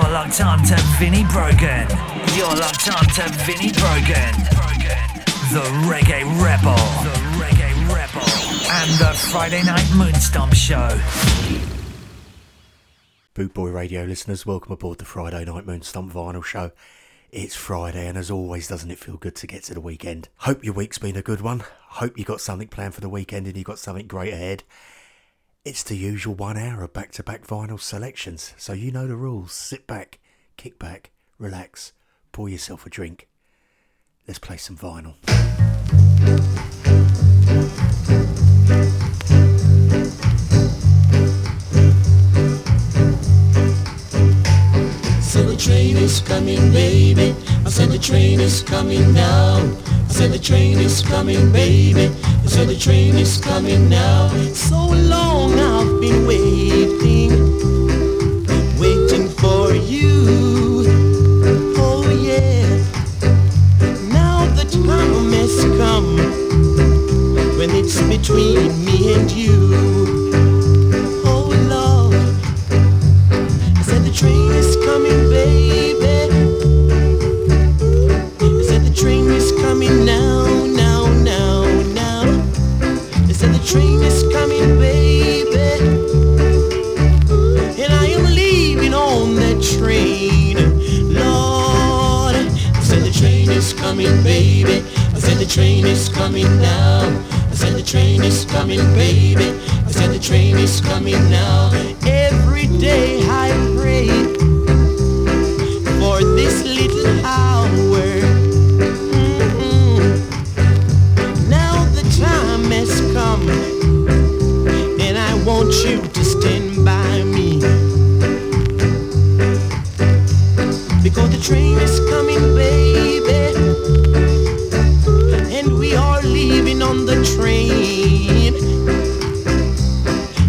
You're locked on to Vinnie Brogan. You're locked on to Vinnie Brogan. The Reggae Rebel. The Reggae Rebel. And the Friday Night Moonstomp Show. Bootboy Radio listeners, welcome aboard the Friday Night Moonstomp Vinyl Show. It's Friday, and as always, doesn't it feel good to get to the weekend? Hope your week's been a good one. Hope you got something planned for the weekend and you got something great ahead. It's the usual one hour of back to back vinyl selections, so you know the rules. Sit back, kick back, relax, pour yourself a drink. Let's play some vinyl. Said the train is coming, baby. I said the train is coming now. I said the train is coming, baby. I said the train is coming now. So long I've been waiting, waiting for you. Oh yeah. Now the time has come when it's between me and you. Oh Lord. I said the train is coming, baby. Said the train is coming now, now, now, now. Said the train is coming, baby. And I am leaving on that train, Lord. I said the train is coming, baby. I said the train is coming now. I said the train is coming, baby. I said the train is coming now. Every day you to stand by me. Because the train is coming, baby, and we are leaving on the train,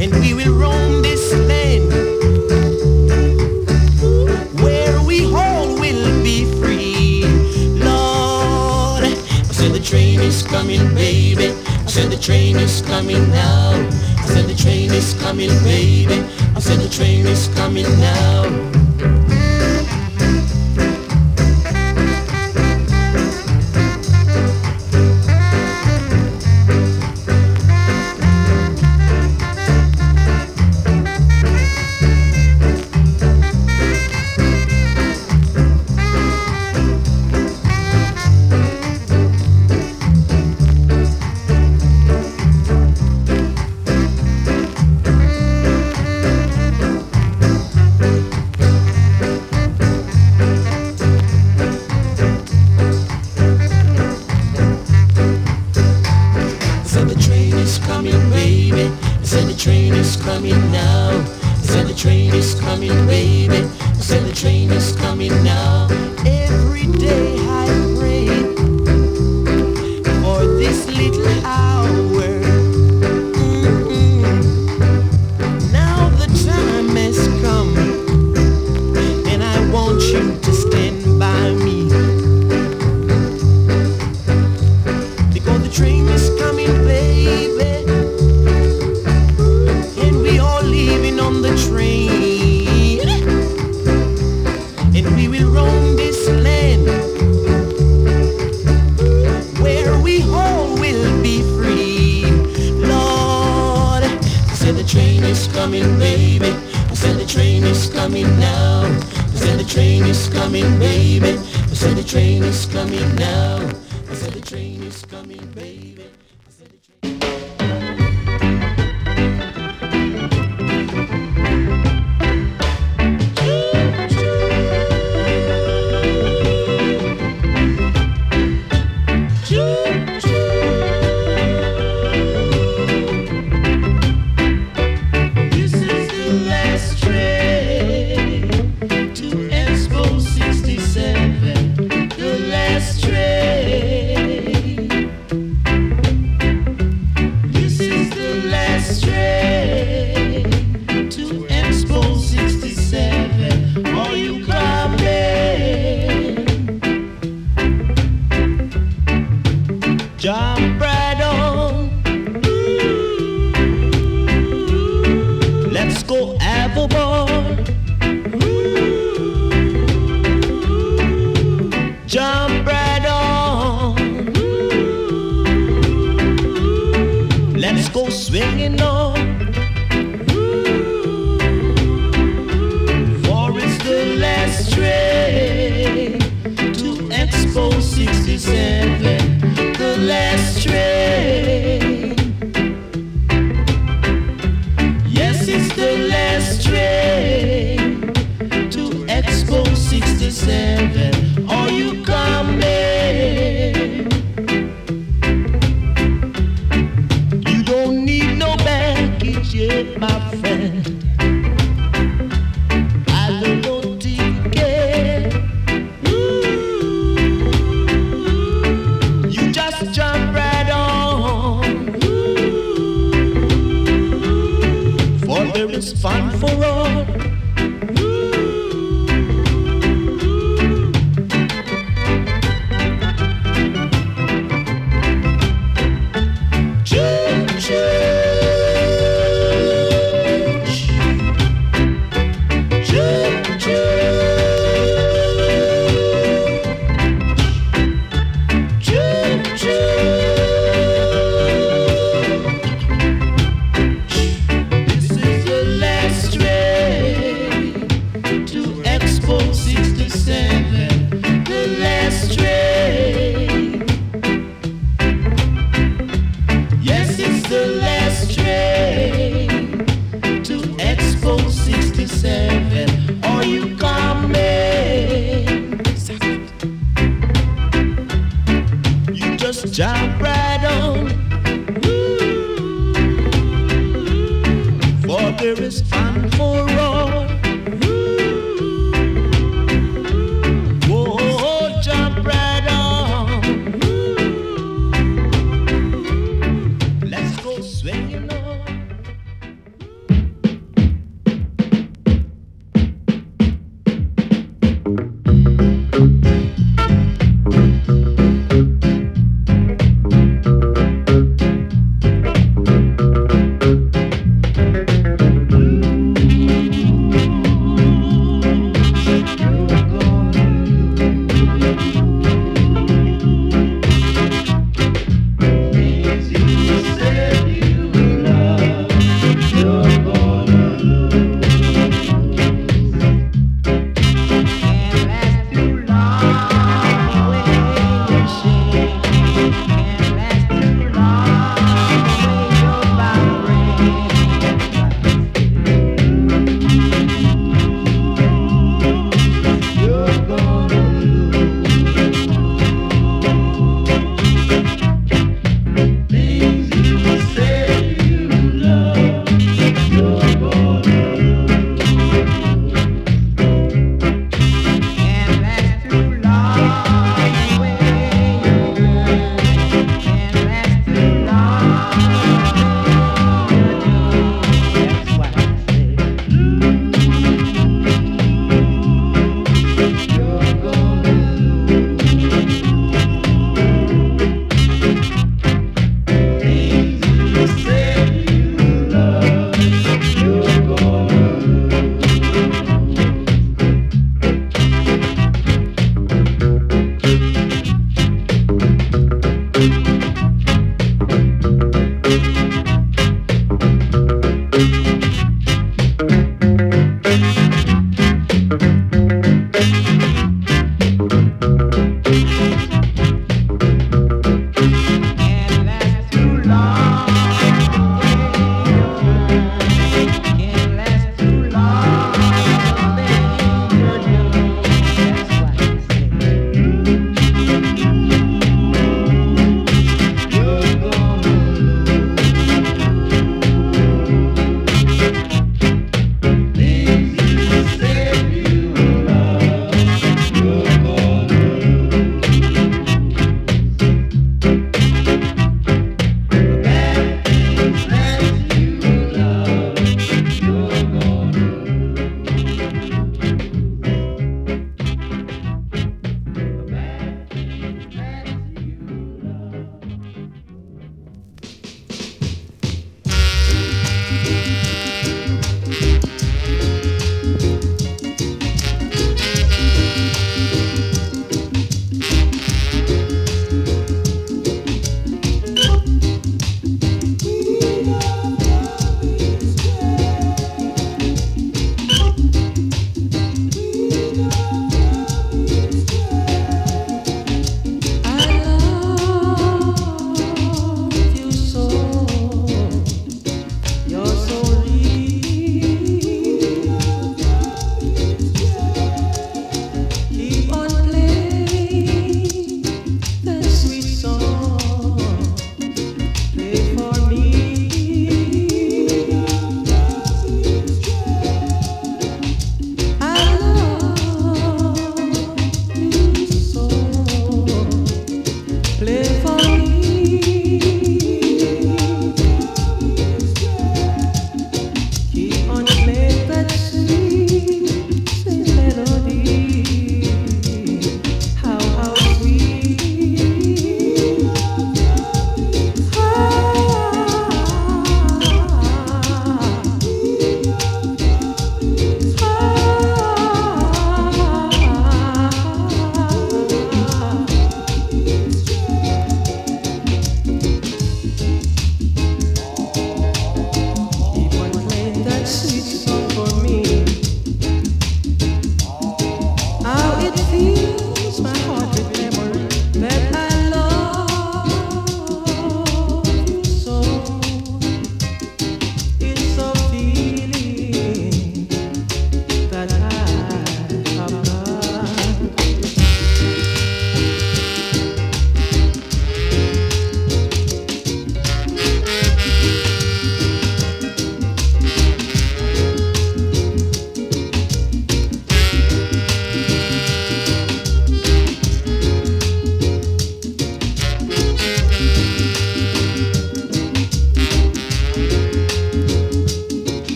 and we will roam this land where we all will be free. Lord, I said the train is coming, baby. I said the train is coming now. I said the train is coming, baby. I said the train is coming now.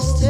lost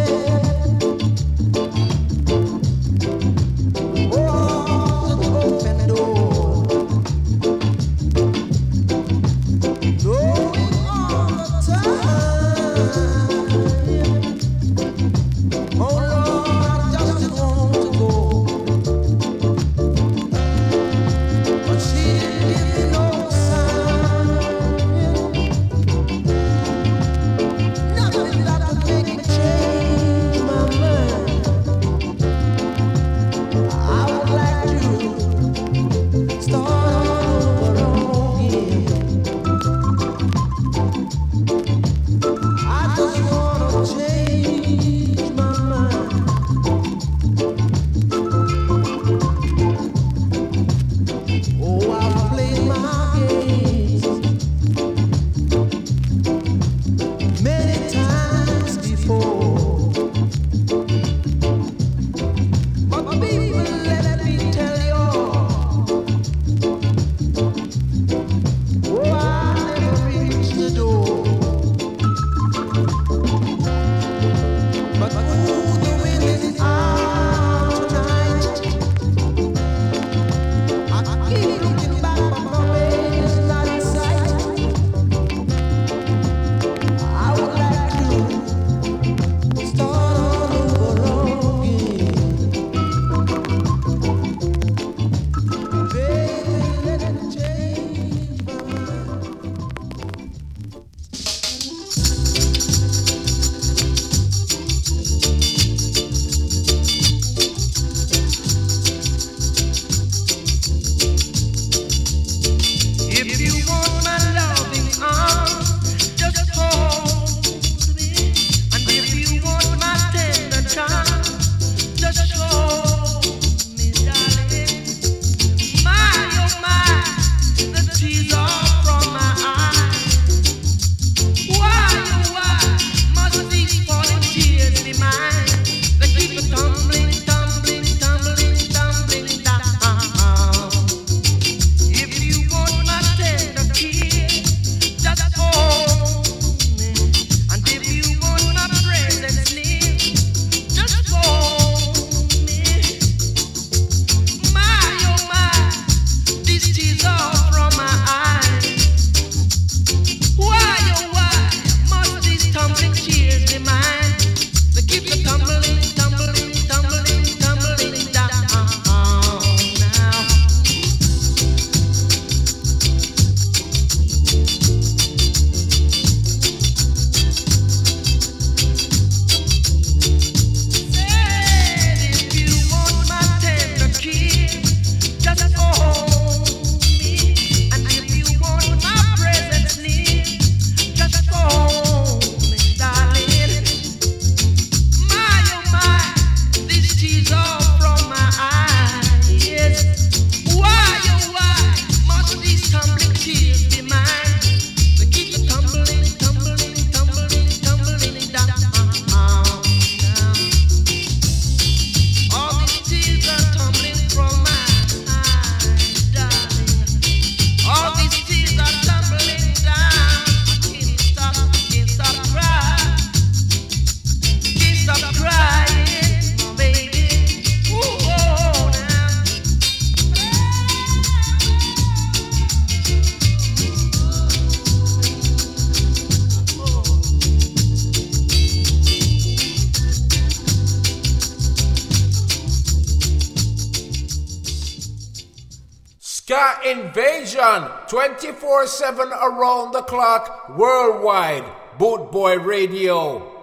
Invasion 24 7 around the clock worldwide. Boot Boy Radio.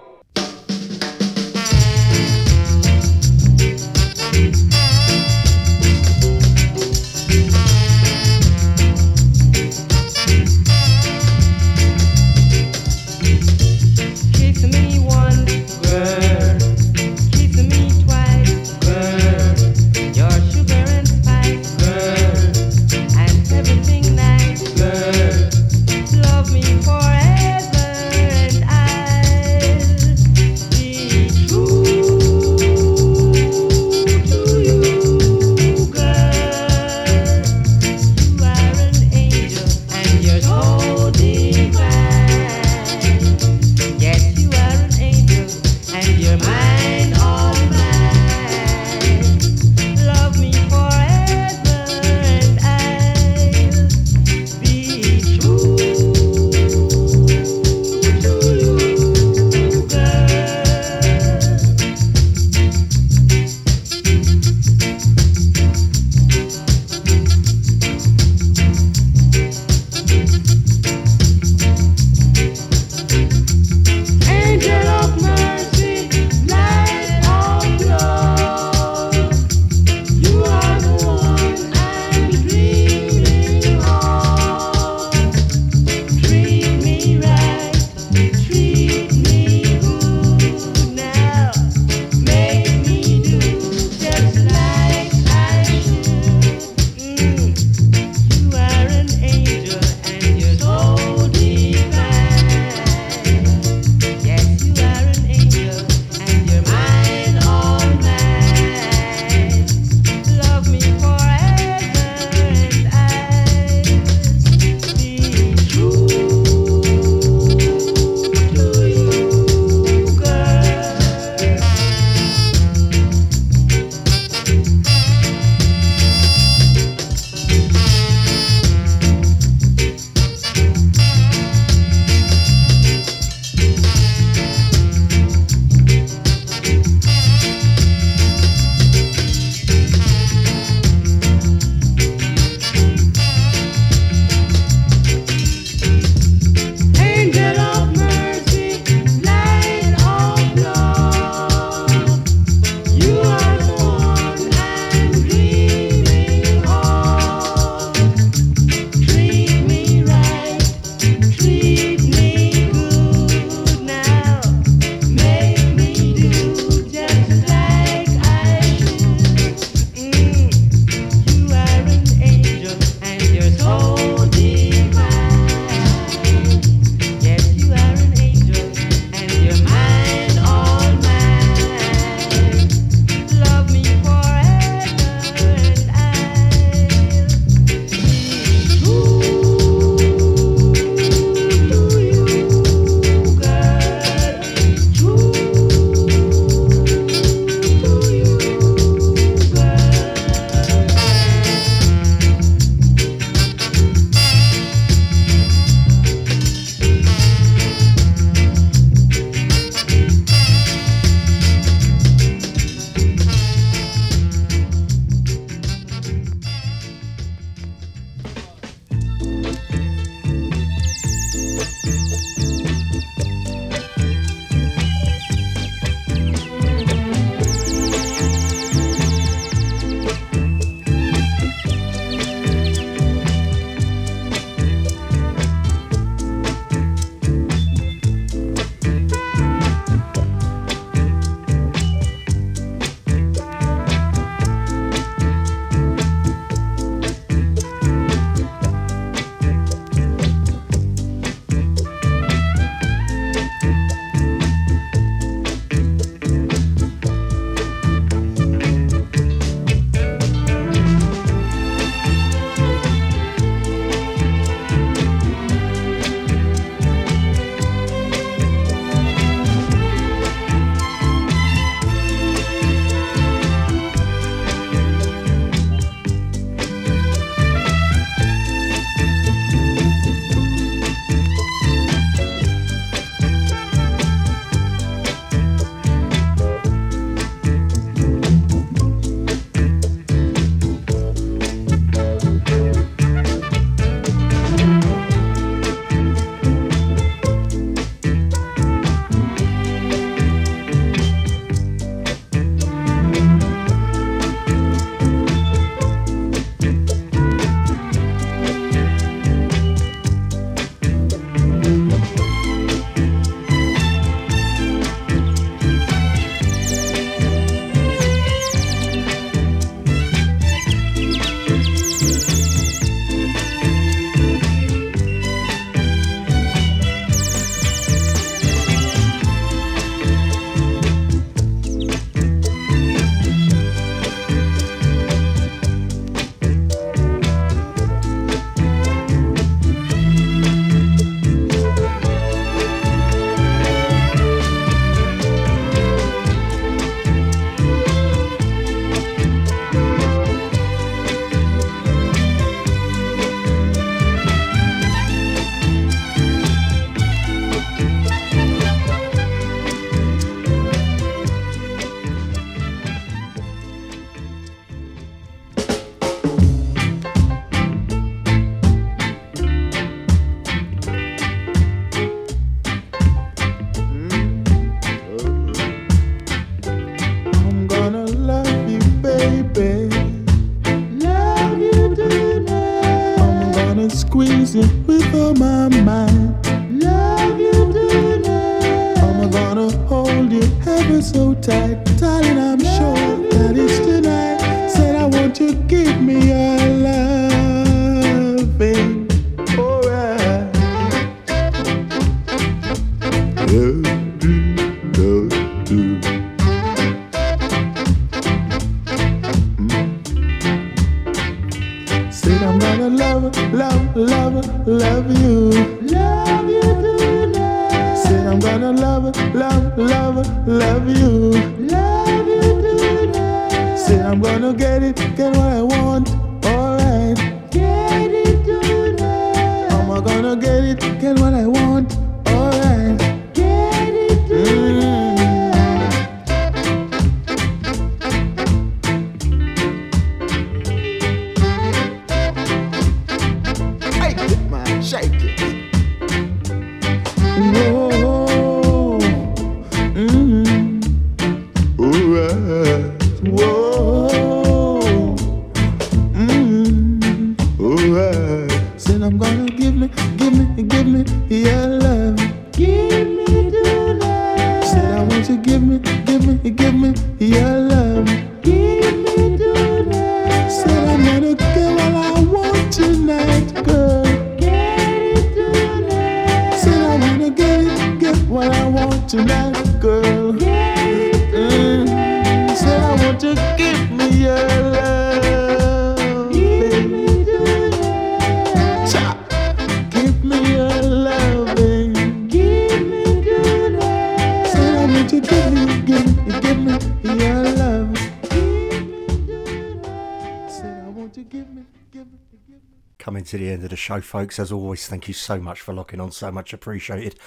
show, folks. As always, thank you so much for locking on. So much appreciated.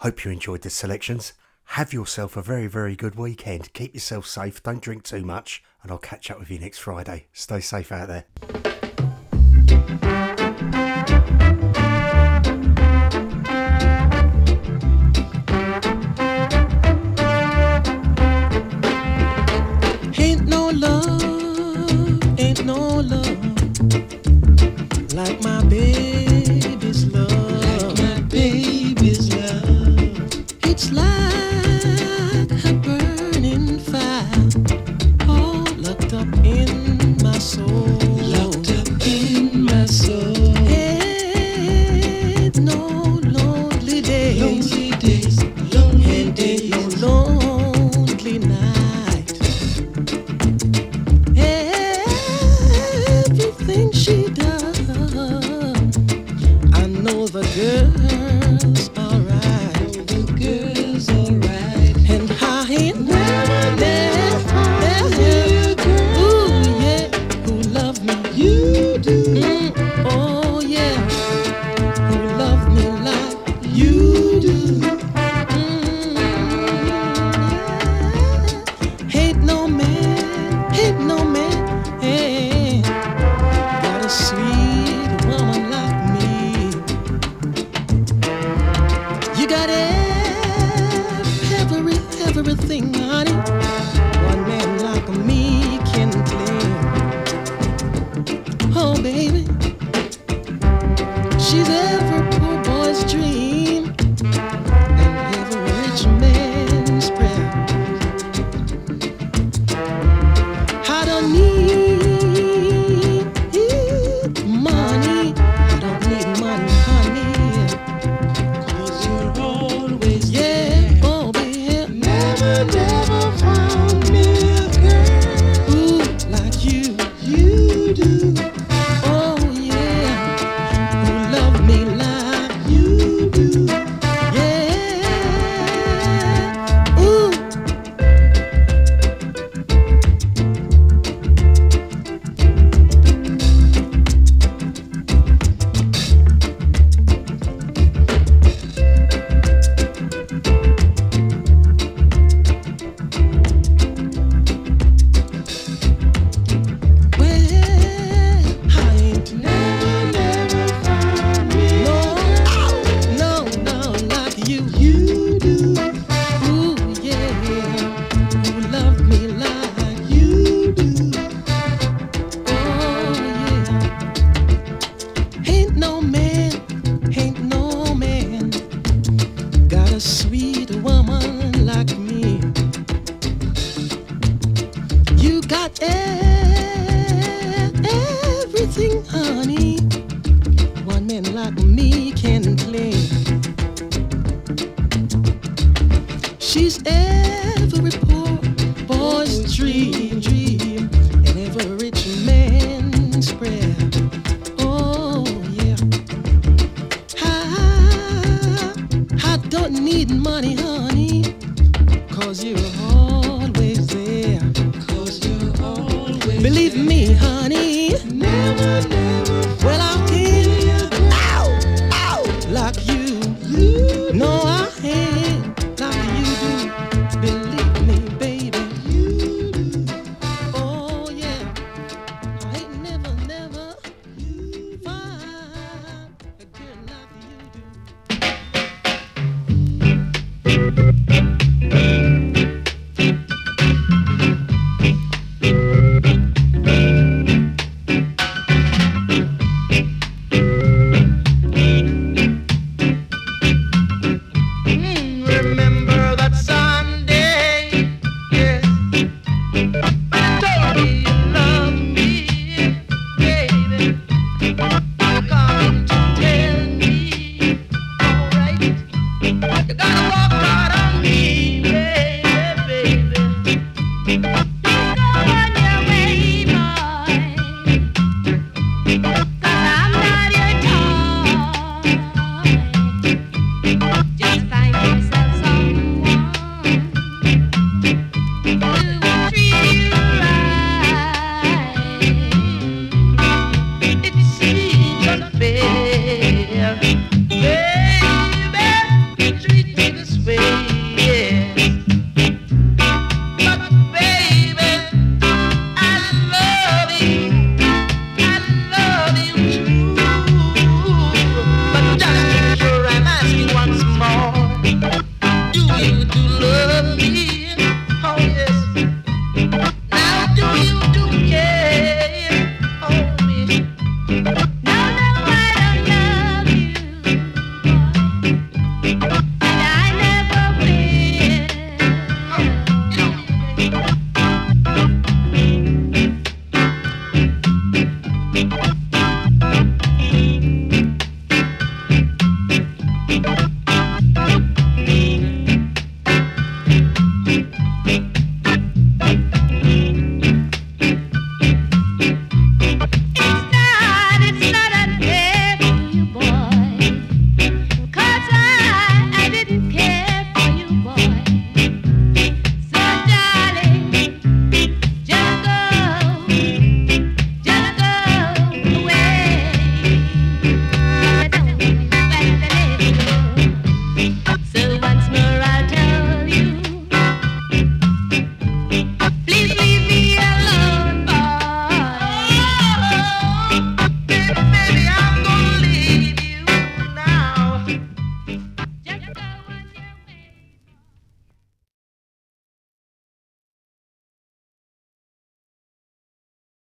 Hope you enjoyed the selections. Have yourself a very, very good weekend. Keep yourself safe. Don't drink too much. And I'll catch up with you next Friday. Stay safe out there.